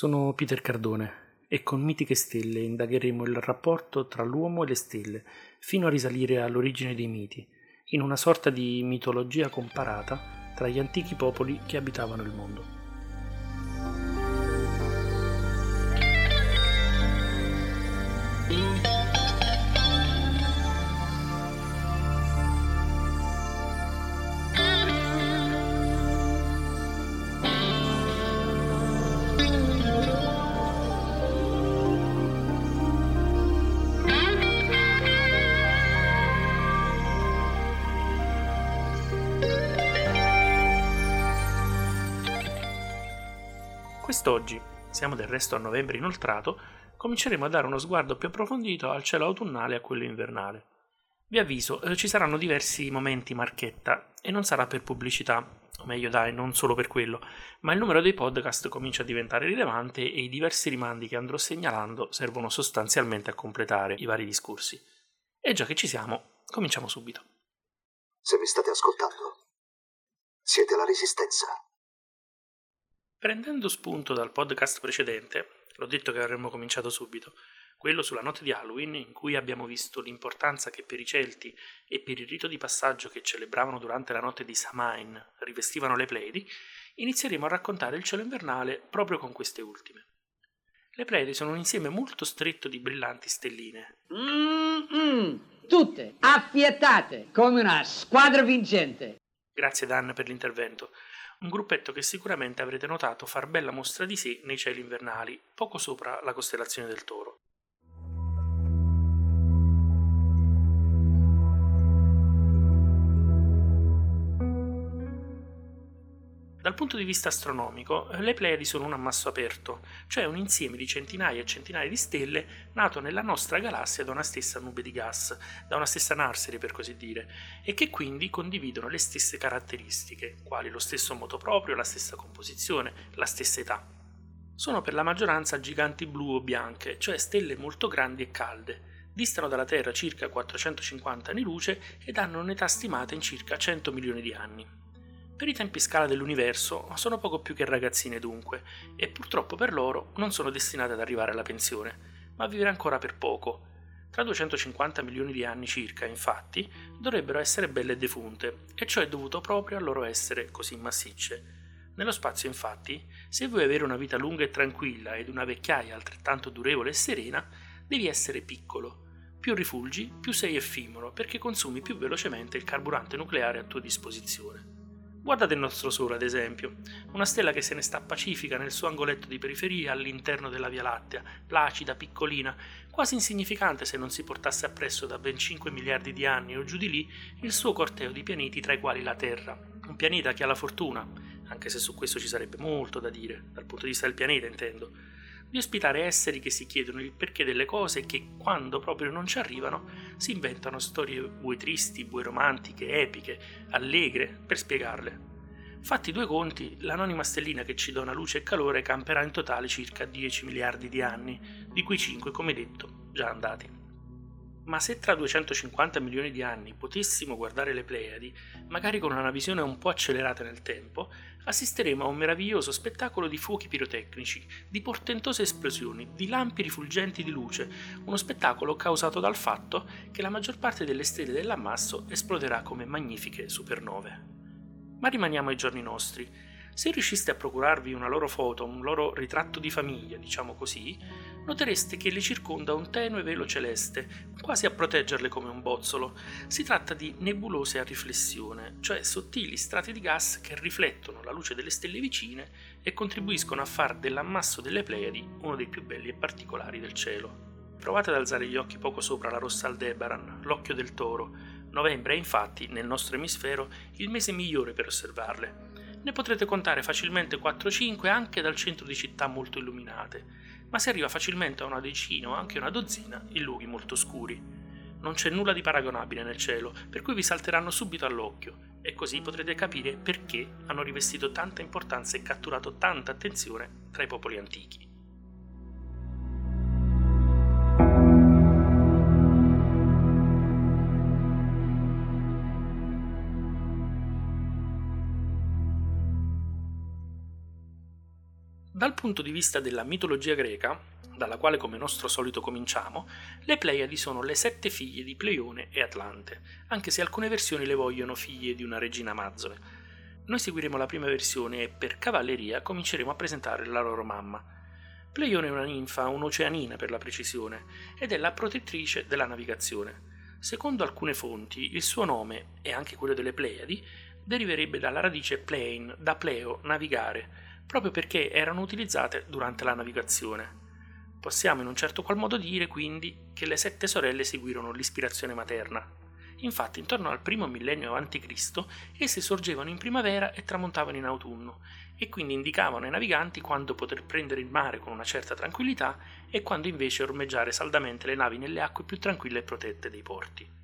Sono Peter Cardone e con Mitiche Stelle indagheremo il rapporto tra l'uomo e le stelle fino a risalire all'origine dei miti, in una sorta di mitologia comparata tra gli antichi popoli che abitavano il mondo. Quest'oggi, siamo del resto a novembre inoltrato, cominceremo a dare uno sguardo più approfondito al cielo autunnale e a quello invernale. Vi avviso, eh, ci saranno diversi momenti marchetta e non sarà per pubblicità, o meglio dai, non solo per quello, ma il numero dei podcast comincia a diventare rilevante e i diversi rimandi che andrò segnalando servono sostanzialmente a completare i vari discorsi. E già che ci siamo, cominciamo subito. Se mi state ascoltando, siete la resistenza. Prendendo spunto dal podcast precedente, L'ho detto che avremmo cominciato subito. Quello sulla notte di Halloween, in cui abbiamo visto l'importanza che per i Celti e per il rito di passaggio che celebravano durante la notte di Samain rivestivano le Pleidi, inizieremo a raccontare il cielo invernale proprio con queste ultime. Le Pleidi sono un insieme molto stretto di brillanti stelline. Mm-mm, tutte affiatate come una squadra vincente. Grazie Dan per l'intervento un gruppetto che sicuramente avrete notato far bella mostra di sé nei cieli invernali, poco sopra la costellazione del Toro. Punto di vista astronomico, le Pleiadi sono un ammasso aperto, cioè un insieme di centinaia e centinaia di stelle nato nella nostra galassia da una stessa nube di gas, da una stessa narsere per così dire, e che quindi condividono le stesse caratteristiche, quali lo stesso moto proprio, la stessa composizione, la stessa età. Sono per la maggioranza giganti blu o bianche, cioè stelle molto grandi e calde, distano dalla Terra circa 450 anni luce ed hanno un'età stimata in circa 100 milioni di anni. Per i tempi scala dell'universo sono poco più che ragazzine dunque, e purtroppo per loro non sono destinate ad arrivare alla pensione, ma a vivere ancora per poco. Tra 250 milioni di anni circa, infatti, dovrebbero essere belle defunte, e ciò è dovuto proprio al loro essere così massicce. Nello spazio, infatti, se vuoi avere una vita lunga e tranquilla ed una vecchiaia altrettanto durevole e serena, devi essere piccolo. Più rifulgi, più sei effimero, perché consumi più velocemente il carburante nucleare a tua disposizione. Guardate il nostro Sole, ad esempio, una stella che se ne sta pacifica nel suo angoletto di periferia all'interno della Via Lattea, placida, piccolina, quasi insignificante se non si portasse appresso da ben 5 miliardi di anni o giù di lì il suo corteo di pianeti tra i quali la Terra, un pianeta che ha la fortuna, anche se su questo ci sarebbe molto da dire, dal punto di vista del pianeta intendo, di ospitare esseri che si chiedono il perché delle cose e che, quando proprio non ci arrivano, si inventano storie vuoi tristi, vuoi romantiche, epiche, allegre, per spiegarle. Fatti due conti, l'anonima stellina che ci dona luce e calore camperà in totale circa 10 miliardi di anni, di cui 5, come detto, già andati. Ma se tra 250 milioni di anni potessimo guardare le Pleiadi, magari con una visione un po' accelerata nel tempo, assisteremo a un meraviglioso spettacolo di fuochi pirotecnici, di portentose esplosioni, di lampi rifulgenti di luce, uno spettacolo causato dal fatto che la maggior parte delle stelle dell'ammasso esploderà come magnifiche supernove. Ma rimaniamo ai giorni nostri. Se riusciste a procurarvi una loro foto, un loro ritratto di famiglia, diciamo così, notereste che le circonda un tenue velo celeste, quasi a proteggerle come un bozzolo. Si tratta di nebulose a riflessione, cioè sottili strati di gas che riflettono la luce delle stelle vicine e contribuiscono a far dell'ammasso delle Pleiadi uno dei più belli e particolari del cielo. Provate ad alzare gli occhi poco sopra la rossa Aldebaran, l'occhio del toro. Novembre è infatti, nel nostro emisfero, il mese migliore per osservarle Ne potrete contare facilmente 4-5 anche dal centro di città molto illuminate, ma si arriva facilmente a una decina o anche una dozzina in luoghi molto scuri. Non c'è nulla di paragonabile nel cielo, per cui vi salteranno subito all'occhio, e così potrete capire perché hanno rivestito tanta importanza e catturato tanta attenzione tra i popoli antichi. Dal punto di vista della mitologia greca, dalla quale come nostro solito cominciamo, le Pleiadi sono le sette figlie di Pleione e Atlante, anche se alcune versioni le vogliono figlie di una regina Mazzole. Noi seguiremo la prima versione e per cavalleria cominceremo a presentare la loro mamma. Pleione è una ninfa, un'oceanina per la precisione, ed è la protettrice della navigazione. Secondo alcune fonti, il suo nome, e anche quello delle Pleiadi, deriverebbe dalla radice plain, da pleo, navigare, proprio perché erano utilizzate durante la navigazione. Possiamo in un certo qual modo dire quindi che le sette sorelle seguirono l'ispirazione materna. Infatti intorno al primo millennio a.C. esse sorgevano in primavera e tramontavano in autunno e quindi indicavano ai naviganti quando poter prendere il mare con una certa tranquillità e quando invece ormeggiare saldamente le navi nelle acque più tranquille e protette dei porti.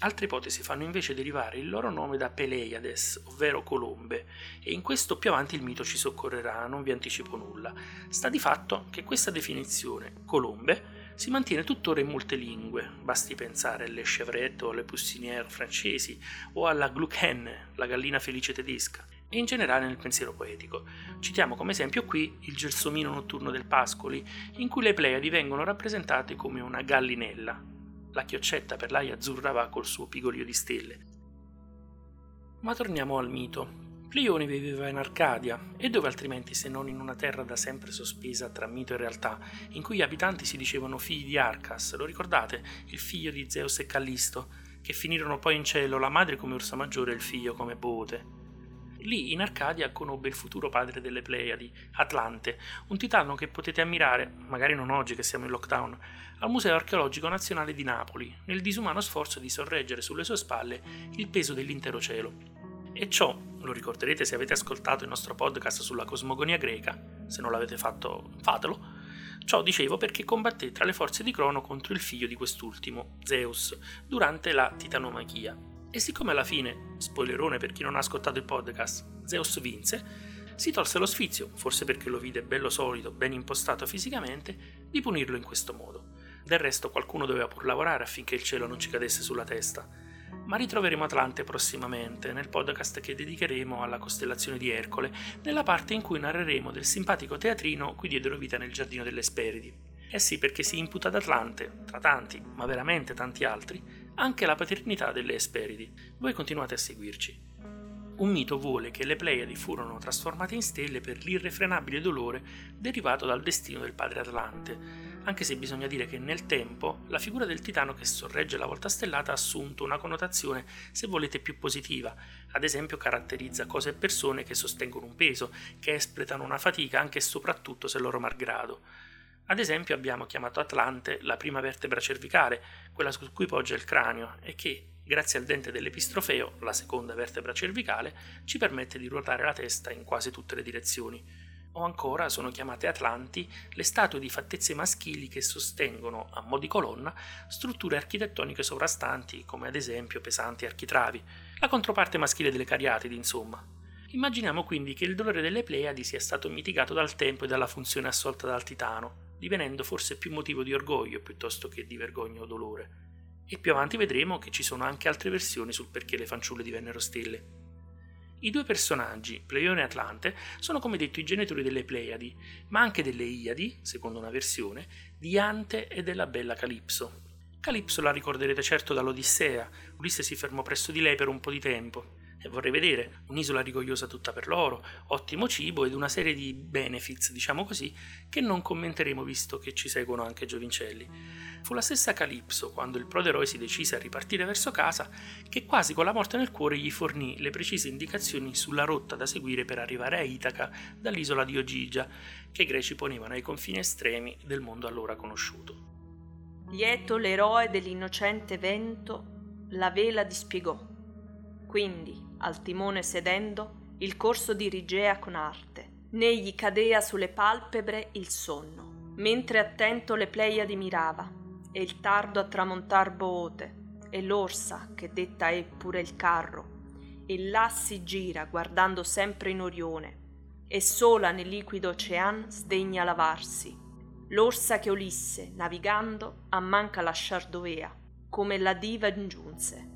Altre ipotesi fanno invece derivare il loro nome da Peleiades, ovvero colombe, e in questo più avanti il mito ci soccorrerà, non vi anticipo nulla. Sta di fatto che questa definizione, colombe, si mantiene tuttora in molte lingue, basti pensare alle chevrette o alle poussiniere francesi o alla gluckenne, la gallina felice tedesca, e in generale nel pensiero poetico. Citiamo come esempio qui il gelsomino notturno del Pascoli, in cui le Pleiadi vengono rappresentate come una gallinella, la chioccetta per l'aia azzurra va col suo pigolio di stelle. Ma torniamo al mito. Plione viveva in Arcadia, e dove altrimenti se non in una terra da sempre sospesa tra mito e realtà, in cui gli abitanti si dicevano figli di Arcas, lo ricordate? Il figlio di Zeus e Callisto, che finirono poi in cielo la madre come Ursa Maggiore e il figlio come Bote. Lì in Arcadia conobbe il futuro padre delle Pleiadi, Atlante, un titano che potete ammirare, magari non oggi che siamo in lockdown, al Museo archeologico nazionale di Napoli, nel disumano sforzo di sorreggere sulle sue spalle il peso dell'intero cielo. E ciò, lo ricorderete se avete ascoltato il nostro podcast sulla cosmogonia greca, se non l'avete fatto fatelo, Ciò dicevo perché combatté tra le forze di Crono contro il figlio di quest'ultimo, Zeus, durante la titanomachia. E siccome alla fine, spoilerone per chi non ha ascoltato il podcast, Zeus vinse, si tolse lo sfizio, forse perché lo vide bello solido, ben impostato fisicamente, di punirlo in questo modo. Del resto qualcuno doveva pur lavorare affinché il cielo non ci cadesse sulla testa. Ma ritroveremo Atlante prossimamente, nel podcast che dedicheremo alla costellazione di Ercole, nella parte in cui narreremo del simpatico teatrino cui diedero vita nel giardino delle Speridi. Eh sì, perché si imputa ad Atlante, tra tanti, ma veramente tanti altri, anche la paternità delle Esperidi. Voi continuate a seguirci. Un mito vuole che le Pleiadi furono trasformate in stelle per l'irrefrenabile dolore derivato dal destino del padre Atlante, anche se bisogna dire che nel tempo la figura del titano che sorregge la volta stellata ha assunto una connotazione, se volete, più positiva. Ad esempio caratterizza cose e persone che sostengono un peso, che espletano una fatica anche e soprattutto se loro malgrado. Ad esempio abbiamo chiamato Atlante la prima vertebra cervicale, quella su cui poggia il cranio, e che, grazie al dente dell'epistrofeo, la seconda vertebra cervicale, ci permette di ruotare la testa in quasi tutte le direzioni o ancora sono chiamate atlanti le statue di fattezze maschili che sostengono, a mo' di colonna, strutture architettoniche sovrastanti, come ad esempio pesanti architravi, la controparte maschile delle cariatidi, insomma. Immaginiamo quindi che il dolore delle Pleiadi sia stato mitigato dal tempo e dalla funzione assolta dal Titano, divenendo forse più motivo di orgoglio piuttosto che di vergogna o dolore. E più avanti vedremo che ci sono anche altre versioni sul perché le fanciulle divennero stelle. I due personaggi, Pleione e Atlante, sono come detto i genitori delle Pleiadi, ma anche delle Iadi, secondo una versione, di Ante e della bella Calipso. Calipso la ricorderete certo dall'Odissea, Ulisse si fermò presso di lei per un po' di tempo, vorrei vedere un'isola rigogliosa tutta per loro, ottimo cibo ed una serie di benefits, diciamo così, che non commenteremo visto che ci seguono anche giovincelli. Fu la stessa Calipso, quando il proderoe si decise a ripartire verso casa, che quasi con la morte nel cuore gli fornì le precise indicazioni sulla rotta da seguire per arrivare a Itaca dall'isola di Ogigia, che i greci ponevano ai confini estremi del mondo allora conosciuto. Lieto l'eroe dell'innocente vento la vela dispiegò. Quindi, al timone sedendo, il corso dirigea con arte, né gli cadea sulle palpebre il sonno, mentre attento le Pleiadi mirava, e il tardo a tramontar boote, e l'orsa che detta è pure il carro, e là si gira guardando sempre in Orione, e sola nel liquido ocean sdegna lavarsi. L'orsa che Ulisse, navigando, ammanca lasciar dovea, come la diva ingiunse.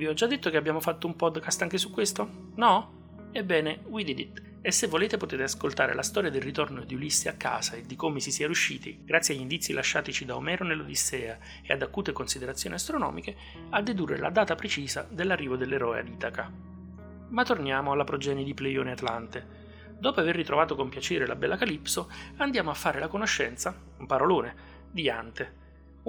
Vi ho già detto che abbiamo fatto un podcast anche su questo? No? Ebbene, we did it. E se volete potete ascoltare la storia del ritorno di Ulisse a casa e di come si sia riusciti, grazie agli indizi lasciatici da Omero nell'Odissea e ad acute considerazioni astronomiche, a dedurre la data precisa dell'arrivo dell'eroe ad Itaca. Ma torniamo alla progenie di Pleione Atlante. Dopo aver ritrovato con piacere la bella Calipso, andiamo a fare la conoscenza, un parolone, di Ante,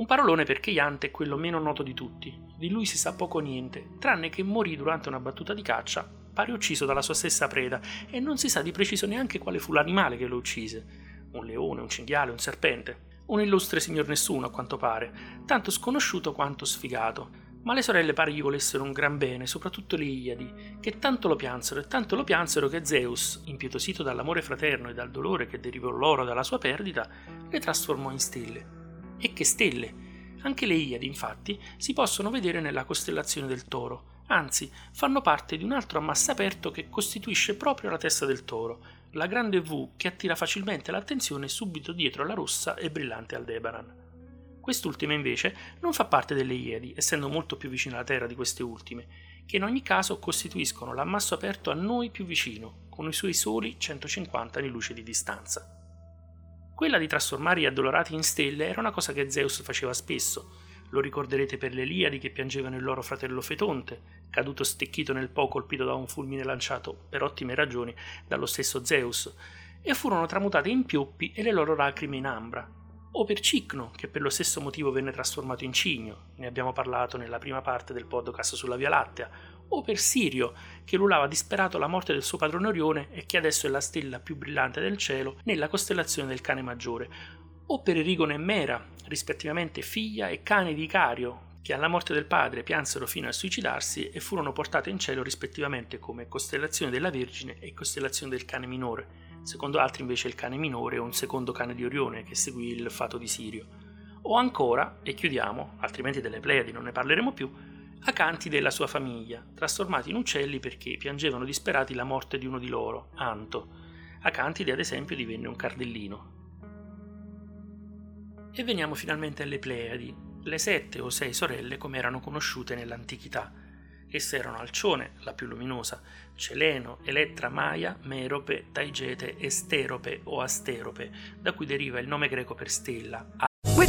un parolone perché Iante è quello meno noto di tutti. Di lui si sa poco o niente, tranne che morì durante una battuta di caccia, pare ucciso dalla sua stessa preda, e non si sa di preciso neanche quale fu l'animale che lo uccise. Un leone, un cinghiale, un serpente. Un illustre signor nessuno, a quanto pare, tanto sconosciuto quanto sfigato. Ma le sorelle pare gli volessero un gran bene, soprattutto le Iadi, che tanto lo piansero e tanto lo piansero che Zeus, impietosito dall'amore fraterno e dal dolore che derivò loro dalla sua perdita, le trasformò in stelle e che stelle. Anche le Iadi, infatti, si possono vedere nella costellazione del Toro, anzi, fanno parte di un altro ammasso aperto che costituisce proprio la testa del Toro, la grande V che attira facilmente l'attenzione subito dietro la rossa e brillante Aldebaran. Quest'ultima invece non fa parte delle Iadi, essendo molto più vicina alla Terra di queste ultime, che in ogni caso costituiscono l'ammasso aperto a noi più vicino, con i suoi soli 150 anni luce di distanza. Quella di trasformare gli addolorati in stelle era una cosa che Zeus faceva spesso. Lo ricorderete per le Eliadi che piangevano il loro fratello Fetonte, caduto stecchito nel Po colpito da un fulmine lanciato, per ottime ragioni, dallo stesso Zeus, e furono tramutate in pioppi e le loro lacrime in ambra. O per Cicno, che per lo stesso motivo venne trasformato in cigno, ne abbiamo parlato nella prima parte del podcast sulla Via Lattea, o per Sirio, che ululava disperato la morte del suo padrone Orione e che adesso è la stella più brillante del cielo nella costellazione del cane maggiore, o per Erigone e Mera, rispettivamente figlia e cane di Icario, che alla morte del padre piansero fino a suicidarsi e furono portate in cielo rispettivamente come costellazione della Vergine e costellazione del cane minore. Secondo altri invece il cane minore è un secondo cane di Orione che seguì il fato di Sirio. O ancora, e chiudiamo, altrimenti delle Pleiadi non ne parleremo più, acanti della sua famiglia, trasformati in uccelli perché piangevano disperati la morte di uno di loro, Anto. Acantide, ad esempio, divenne un cardellino. E veniamo finalmente alle Pleiadi, le sette o sei sorelle come erano conosciute nell'antichità. Esse erano Alcione, la più luminosa, Celeno, Elettra, Maia, Merope, Taigete, Esterope o Asterope, da cui deriva il nome greco per stella,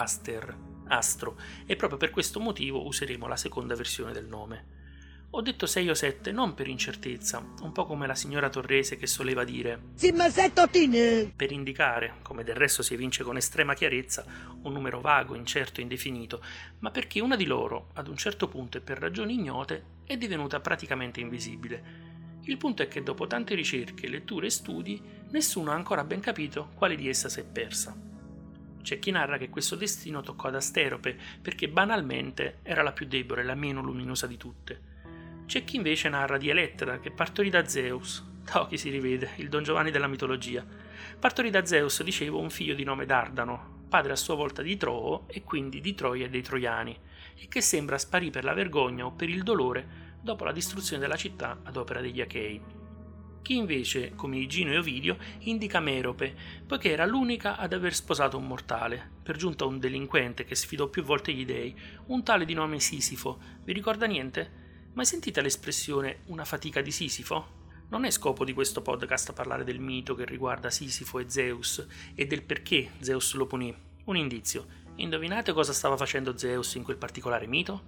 Aster, Astro, e proprio per questo motivo useremo la seconda versione del nome. Ho detto 6 o 7 non per incertezza, un po' come la signora Torrese che soleva dire per indicare, come del resto si evince con estrema chiarezza, un numero vago, incerto e indefinito, ma perché una di loro, ad un certo punto e per ragioni ignote, è divenuta praticamente invisibile. Il punto è che dopo tante ricerche, letture e studi, nessuno ha ancora ben capito quale di essa si è persa. C'è chi narra che questo destino toccò ad Asterope perché banalmente era la più debole la meno luminosa di tutte. C'è chi invece narra di Elettra che partorì da Zeus. Da chi si rivede, il Don Giovanni della mitologia. Partorì da Zeus, dicevo, un figlio di nome Dardano, padre a sua volta di Troo e quindi di Troia e dei Troiani, e che sembra sparì per la vergogna o per il dolore dopo la distruzione della città ad opera degli Achei. Chi invece, come Igino e Ovidio, indica Merope, poiché era l'unica ad aver sposato un mortale, per giunta un delinquente che sfidò più volte gli dei, un tale di nome Sisifo. Vi ricorda niente? Mai sentita l'espressione una fatica di Sisifo? Non è scopo di questo podcast parlare del mito che riguarda Sisifo e Zeus e del perché Zeus lo punì. Un indizio. Indovinate cosa stava facendo Zeus in quel particolare mito?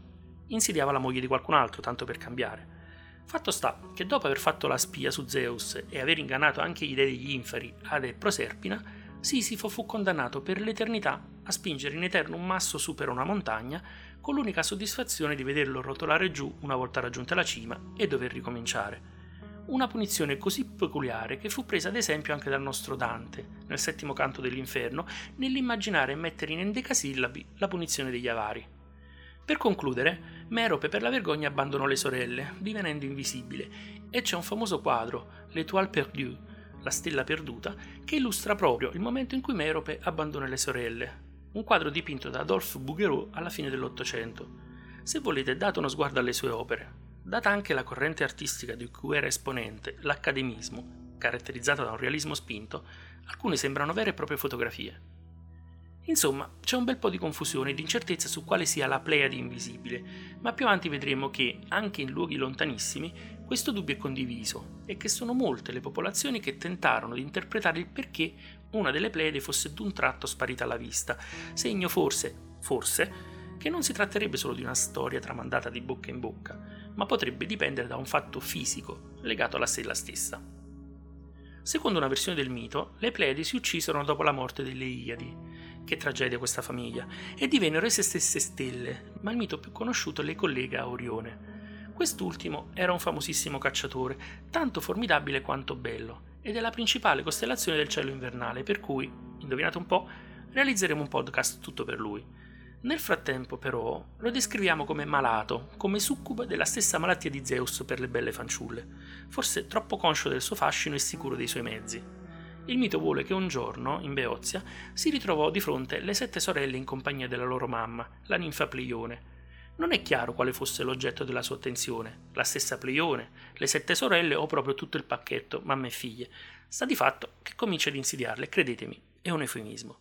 Insidiava la moglie di qualcun altro, tanto per cambiare. Fatto sta che dopo aver fatto la spia su Zeus e aver ingannato anche gli dei degli inferi, Ade e Proserpina, Sisifo fu condannato per l'eternità a spingere in eterno un masso su per una montagna, con l'unica soddisfazione di vederlo rotolare giù una volta raggiunta la cima e dover ricominciare. Una punizione così peculiare che fu presa ad esempio anche dal nostro Dante, nel settimo canto dell'inferno, nell'immaginare e mettere in endecasillabi la punizione degli avari. Per concludere, Merope per la vergogna abbandonò le sorelle, divenendo invisibile, e c'è un famoso quadro, L'Étoile perdue, la stella perduta, che illustra proprio il momento in cui Merope abbandona le sorelle. Un quadro dipinto da Adolphe Bouguereau alla fine dell'Ottocento. Se volete, date uno sguardo alle sue opere. Data anche la corrente artistica di cui era esponente, l'accademismo, caratterizzata da un realismo spinto, alcune sembrano vere e proprie fotografie. Insomma, c'è un bel po' di confusione e di incertezza su quale sia la Pleiade invisibile, ma più avanti vedremo che, anche in luoghi lontanissimi, questo dubbio è condiviso e che sono molte le popolazioni che tentarono di interpretare il perché una delle Pleiadi fosse d'un tratto sparita alla vista, segno forse, forse, che non si tratterebbe solo di una storia tramandata di bocca in bocca, ma potrebbe dipendere da un fatto fisico legato alla stella stessa. Secondo una versione del mito, le Pleiadi si uccisero dopo la morte delle Iadi, che tragedia questa famiglia, e divennero esse stesse stelle, ma il mito più conosciuto le collega a Orione. Quest'ultimo era un famosissimo cacciatore, tanto formidabile quanto bello, ed è la principale costellazione del cielo invernale, per cui, indovinate un po', realizzeremo un podcast tutto per lui. Nel frattempo, però, lo descriviamo come malato, come succuba della stessa malattia di Zeus per le belle fanciulle, forse troppo conscio del suo fascino e sicuro dei suoi mezzi. Il mito vuole che un giorno, in Beozia, si ritrovò di fronte le sette sorelle in compagnia della loro mamma, la ninfa Pleione. Non è chiaro quale fosse l'oggetto della sua attenzione, la stessa Pleione, le sette sorelle o proprio tutto il pacchetto, mamma e figlie. Sta di fatto che comincia ad insidiarle, credetemi, è un eufemismo.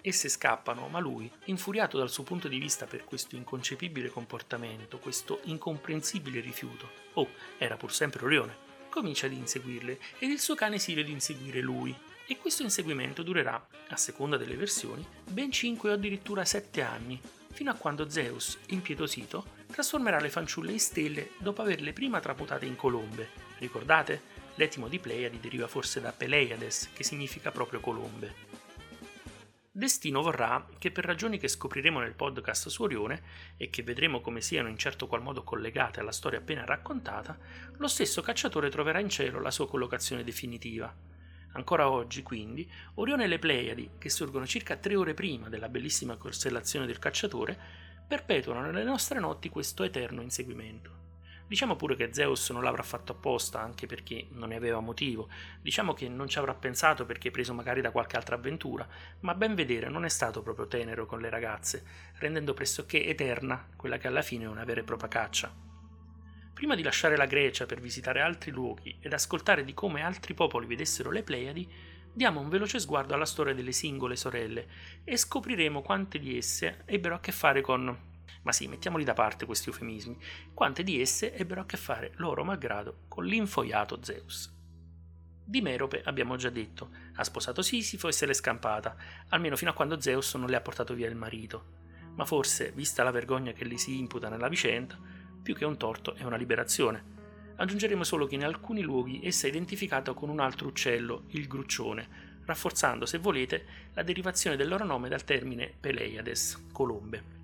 Esse scappano, ma lui, infuriato dal suo punto di vista per questo inconcepibile comportamento, questo incomprensibile rifiuto, oh, era pur sempre Orione, comincia ad inseguirle ed il suo cane Sirio ad inseguire lui. E questo inseguimento durerà, a seconda delle versioni, ben 5 o addirittura 7 anni, fino a quando Zeus, impietosito, trasformerà le fanciulle in stelle dopo averle prima tramutate in colombe. Ricordate? L'etimo di Pleiadi deriva forse da Peleiades, che significa proprio colombe. Destino vorrà che per ragioni che scopriremo nel podcast su Orione e che vedremo come siano in certo qual modo collegate alla storia appena raccontata, lo stesso cacciatore troverà in cielo la sua collocazione definitiva. Ancora oggi, quindi, Orione e le Pleiadi, che sorgono circa tre ore prima della bellissima costellazione del cacciatore, perpetuano nelle nostre notti questo eterno inseguimento. Diciamo pure che Zeus non l'avrà fatto apposta, anche perché non ne aveva motivo. Diciamo che non ci avrà pensato perché preso magari da qualche altra avventura, ma ben vedere non è stato proprio tenero con le ragazze, rendendo pressoché eterna quella che alla fine è una vera e propria caccia. Prima di lasciare la Grecia per visitare altri luoghi ed ascoltare di come altri popoli vedessero le Pleiadi, diamo un veloce sguardo alla storia delle singole sorelle e scopriremo quante di esse ebbero a che fare con ma sì, mettiamoli da parte questi eufemismi, quante di esse ebbero a che fare loro malgrado con l'infoiato Zeus. Di Merope abbiamo già detto, ha sposato Sisifo e se l'è scampata, almeno fino a quando Zeus non le ha portato via il marito. Ma forse, vista la vergogna che gli si imputa nella vicenda, più che un torto è una liberazione. Aggiungeremo solo che in alcuni luoghi essa è identificata con un altro uccello, il gruccione, rafforzando, se volete, la derivazione del loro nome dal termine Peleiades, colombe.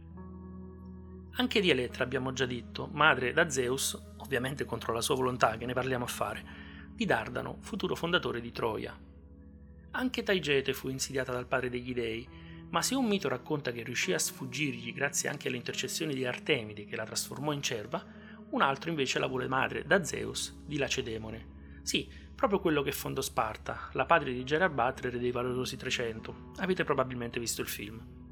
Anche di Elettra abbiamo già detto, madre da Zeus, ovviamente contro la sua volontà che ne parliamo a fare, di Dardano, futuro fondatore di Troia. Anche Taigete fu insidiata dal padre degli dei, ma se un mito racconta che riuscì a sfuggirgli grazie anche alle intercessioni di Artemide che la trasformò in cerva, un altro invece la vuole madre da Zeus di Lacedemone. Sì, proprio quello che fondò Sparta, la padre di Gerard Butler dei valorosi 300. Avete probabilmente visto il film.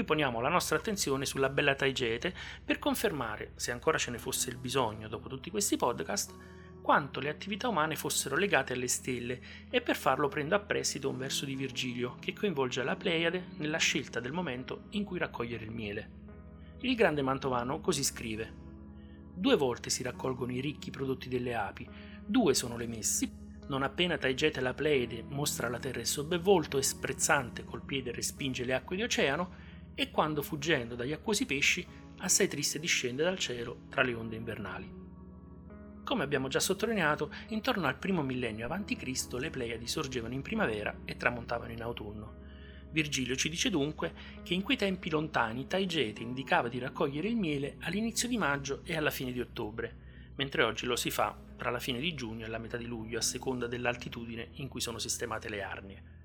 Qui poniamo la nostra attenzione sulla bella Taigete per confermare, se ancora ce ne fosse il bisogno dopo tutti questi podcast, quanto le attività umane fossero legate alle stelle e per farlo prendo a prestito un verso di Virgilio che coinvolge la Pleiade nella scelta del momento in cui raccogliere il miele. Il grande mantovano così scrive: Due volte si raccolgono i ricchi prodotti delle api, due sono le messi, Non appena Taigete la Pleiade mostra la terra il suo bel e sprezzante col piede respinge le acque di oceano, e quando fuggendo dagli acquosi pesci, assai triste discende dal cielo tra le onde invernali. Come abbiamo già sottolineato, intorno al primo millennio a.C. le Pleiadi sorgevano in primavera e tramontavano in autunno. Virgilio ci dice dunque che in quei tempi lontani Taigete indicava di raccogliere il miele all'inizio di maggio e alla fine di ottobre, mentre oggi lo si fa tra la fine di giugno e la metà di luglio a seconda dell'altitudine in cui sono sistemate le arnie.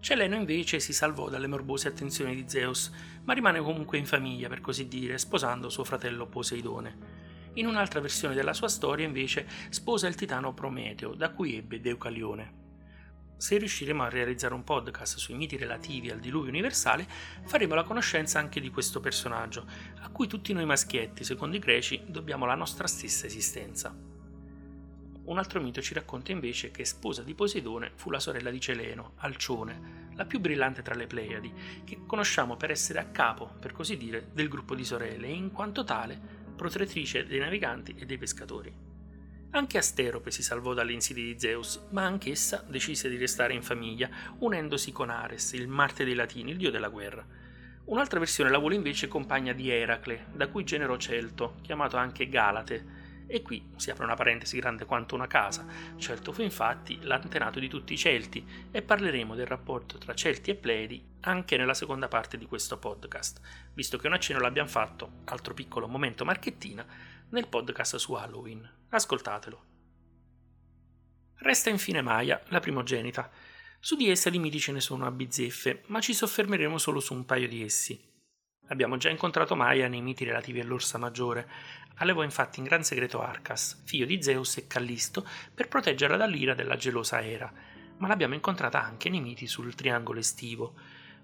Celeno invece si salvò dalle morbose attenzioni di Zeus, ma rimane comunque in famiglia, per così dire, sposando suo fratello Poseidone. In un'altra versione della sua storia, invece, sposa il titano Prometeo, da cui ebbe Deucalione. Se riusciremo a realizzare un podcast sui miti relativi al diluvio universale, faremo la conoscenza anche di questo personaggio, a cui tutti noi maschietti, secondo i greci, dobbiamo la nostra stessa esistenza. Un altro mito ci racconta invece che sposa di Poseidone fu la sorella di Celeno, Alcione, la più brillante tra le Pleiadi, che conosciamo per essere a capo, per così dire, del gruppo di sorelle e in quanto tale protettrice dei naviganti e dei pescatori. Anche Asterope si salvò dalle insidie di Zeus, ma anch'essa decise di restare in famiglia, unendosi con Ares, il Marte dei Latini, il dio della guerra. Un'altra versione la vuole invece compagna di Eracle, da cui genero Celto, chiamato anche Galate, e qui si apre una parentesi grande quanto una casa. Celto fu infatti l'antenato di tutti i Celti e parleremo del rapporto tra Celti e Pleidi anche nella seconda parte di questo podcast, visto che un accenno l'abbiamo fatto, altro piccolo momento marchettina, nel podcast su Halloween. Ascoltatelo. Resta infine Maya, la primogenita. Su di essa di miti ce ne sono a bizzeffe, ma ci soffermeremo solo su un paio di essi. Abbiamo già incontrato Maya nei miti relativi all'Orsa Maggiore. Allevò infatti in gran segreto Arcas, figlio di Zeus e Callisto, per proteggerla dall'ira della gelosa Era, ma l'abbiamo incontrata anche nei miti sul triangolo estivo.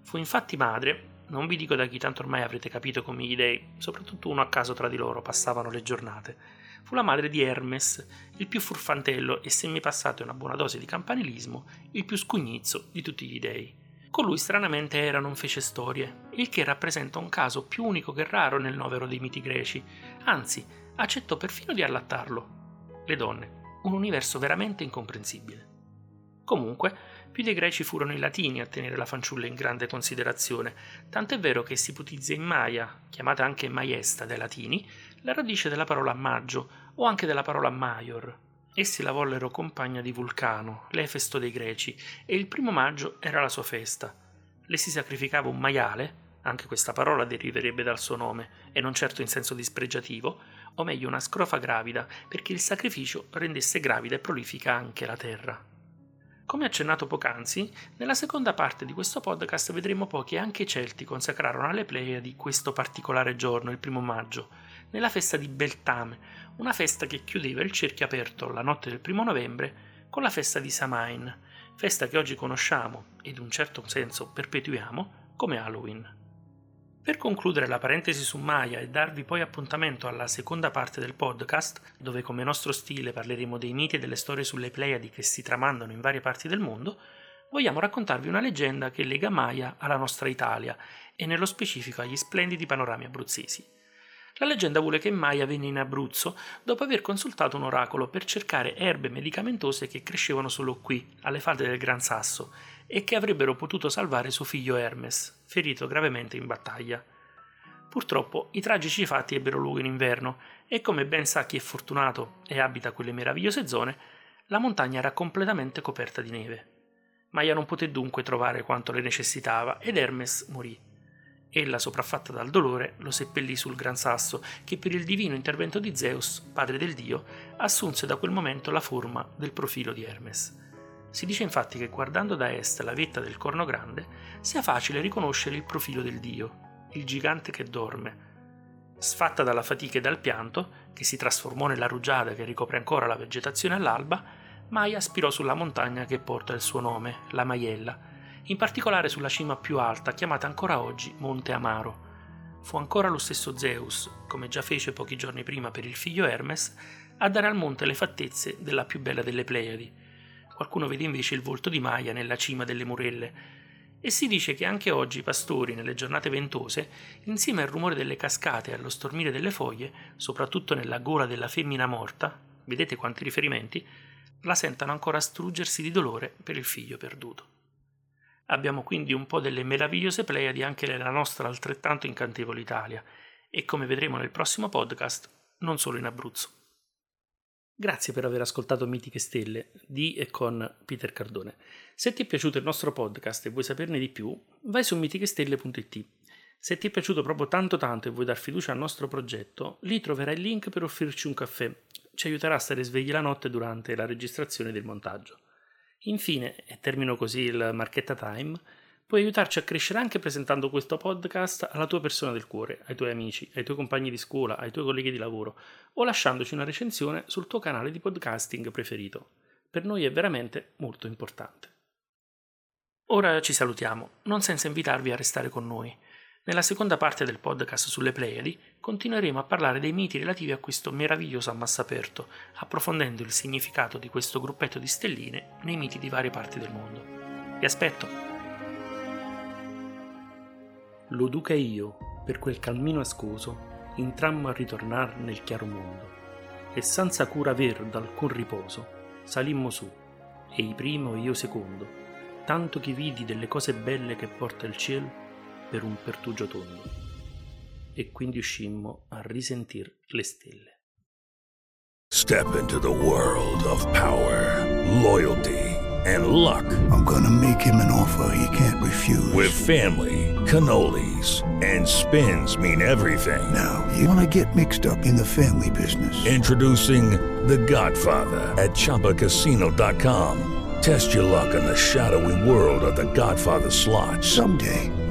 Fu infatti madre, non vi dico da chi tanto ormai avrete capito come gli dei, soprattutto uno a caso tra di loro, passavano le giornate. Fu la madre di Hermes, il più furfantello e se mi passate una buona dose di campanilismo, il più scugnizzo di tutti gli dei. Con lui stranamente Era non fece storie, il che rappresenta un caso più unico che raro nel novero dei miti greci, anzi accettò perfino di allattarlo. Le donne, un universo veramente incomprensibile. Comunque, più dei greci furono i latini a tenere la fanciulla in grande considerazione, tant'è vero che si ipotizza in Maia, chiamata anche Maiesta dai latini, la radice della parola maggio o anche della parola maior, Essi la vollero compagna di Vulcano, l'Efesto dei Greci, e il primo maggio era la sua festa. Le si sacrificava un maiale, anche questa parola deriverebbe dal suo nome, e non certo in senso dispregiativo, o meglio una scrofa gravida, perché il sacrificio rendesse gravida e prolifica anche la terra. Come accennato poc'anzi, nella seconda parte di questo podcast vedremo poi che anche i Celti consacrarono alle Pleiadi questo particolare giorno, il primo maggio, nella festa di Beltame, una festa che chiudeva il cerchio aperto la notte del primo novembre con la festa di Samain, festa che oggi conosciamo e in un certo senso perpetuiamo come Halloween. Per concludere la parentesi su Maya e darvi poi appuntamento alla seconda parte del podcast, dove come nostro stile parleremo dei miti e delle storie sulle Pleiadi che si tramandano in varie parti del mondo, vogliamo raccontarvi una leggenda che lega Maya alla nostra Italia e nello specifico agli splendidi panorami abruzzesi. La leggenda vuole che Maya venne in Abruzzo dopo aver consultato un oracolo per cercare erbe medicamentose che crescevano solo qui, alle falde del Gran Sasso, e che avrebbero potuto salvare suo figlio Hermes, ferito gravemente in battaglia. Purtroppo i tragici fatti ebbero luogo in inverno e come ben sa chi è fortunato e abita quelle meravigliose zone, la montagna era completamente coperta di neve. Maya non poté dunque trovare quanto le necessitava ed Hermes morì. Ella, sopraffatta dal dolore, lo seppellì sul gran sasso, che per il divino intervento di Zeus, padre del dio, assunse da quel momento la forma del profilo di Hermes. Si dice infatti che guardando da est la vetta del corno grande sia facile riconoscere il profilo del dio, il gigante che dorme. Sfatta dalla fatica e dal pianto, che si trasformò nella rugiada che ricopre ancora la vegetazione all'alba, Maia aspirò sulla montagna che porta il suo nome, la Maiella, in particolare sulla cima più alta, chiamata ancora oggi Monte Amaro. Fu ancora lo stesso Zeus, come già fece pochi giorni prima per il figlio Hermes, a dare al monte le fattezze della più bella delle Pleiadi. Qualcuno vede invece il volto di Maia nella cima delle Murelle, e si dice che anche oggi i pastori, nelle giornate ventose, insieme al rumore delle cascate e allo stormire delle foglie, soprattutto nella gola della femmina morta, vedete quanti riferimenti, la sentano ancora struggersi di dolore per il figlio perduto. Abbiamo quindi un po' delle meravigliose Pleiadi anche nella nostra altrettanto incantevole Italia e come vedremo nel prossimo podcast, non solo in Abruzzo. Grazie per aver ascoltato Mitiche Stelle di e con Peter Cardone. Se ti è piaciuto il nostro podcast e vuoi saperne di più, vai su mitichestelle.it. Se ti è piaciuto proprio tanto tanto e vuoi dar fiducia al nostro progetto, lì troverai il link per offrirci un caffè. Ci aiuterà a stare svegli la notte durante la registrazione del montaggio. Infine, e termino così il Marchetta Time, puoi aiutarci a crescere anche presentando questo podcast alla tua persona del cuore, ai tuoi amici, ai tuoi compagni di scuola, ai tuoi colleghi di lavoro o lasciandoci una recensione sul tuo canale di podcasting preferito. Per noi è veramente molto importante. Ora ci salutiamo, non senza invitarvi a restare con noi. Nella seconda parte del podcast sulle Pleiadi continueremo a parlare dei miti relativi a questo meraviglioso ammasso aperto, approfondendo il significato di questo gruppetto di stelline nei miti di varie parti del mondo. Vi aspetto! Lo duca e io, per quel calmino ascoso, intrammo a ritornar nel chiaro mondo, e senza cura aver d'alcun riposo, salimmo su, e i primo e io secondo, tanto che vidi delle cose belle che porta il cielo per un pertugio tondo e quindi uscimmo a risentir le stelle. Step into the world of power, loyalty and luck. I'm gonna make him an offer he can't refuse. With family, cannolis and spins mean everything. Now, you wanna get mixed up in the family business. Introducing The Godfather at chapacasino.com. Test your luck in the shadowy world of The Godfather slot. Someday